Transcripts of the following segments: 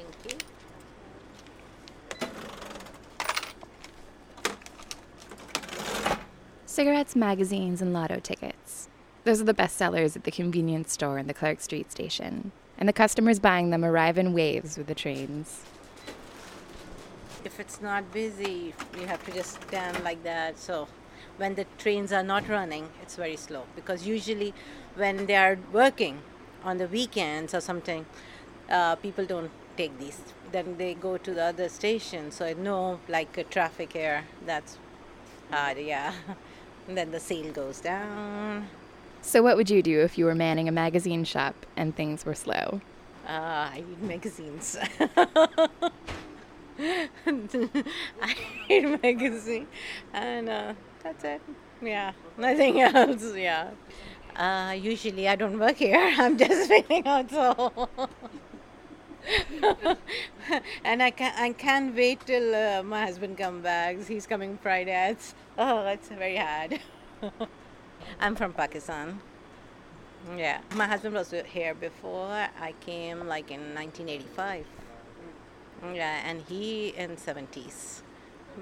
Thank you. Cigarettes, magazines, and lotto tickets. Those are the best sellers at the convenience store in the Clark Street station. And the customers buying them arrive in waves with the trains. If it's not busy, you have to just stand like that. So when the trains are not running, it's very slow because usually when they are working on the weekends or something, uh, people don't take these. Then they go to the other station. So I know like uh, traffic here, that's hard, yeah. and then the sale goes down. So, what would you do if you were manning a magazine shop and things were slow? Uh, I read magazines. I read magazine, and uh, that's it. Yeah, nothing else. Yeah. Uh, usually I don't work here. I'm just waiting out. So. and I can I can't wait till uh, my husband comes back. He's coming Friday. It's, oh, it's very hard. I'm from Pakistan. Yeah, my husband was here before. I came like in 1985. Yeah, and he in 70s.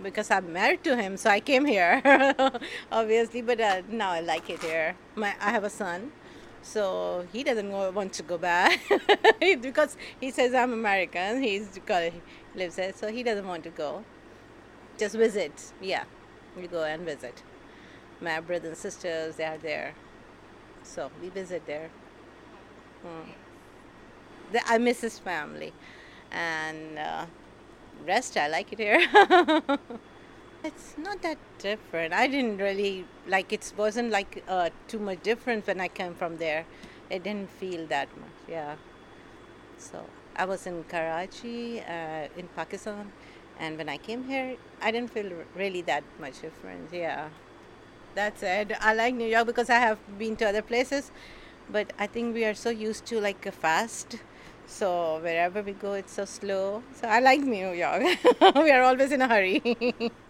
Because I'm married to him, so I came here, obviously. But uh, now I like it here. My I have a son, so he doesn't want to go back because he says I'm American. He's he lives there, so he doesn't want to go. Just visit. Yeah, we go and visit. My brothers and sisters, they are there, so we visit there. Hmm. I miss his family, and uh, rest I like it here. It's not that different. I didn't really like it wasn't like uh, too much different when I came from there. It didn't feel that much. Yeah. So I was in Karachi, uh, in Pakistan, and when I came here, I didn't feel really that much difference. Yeah. That's it. I like New York because I have been to other places, but I think we are so used to like a fast. So wherever we go, it's so slow. So I like New York. we are always in a hurry.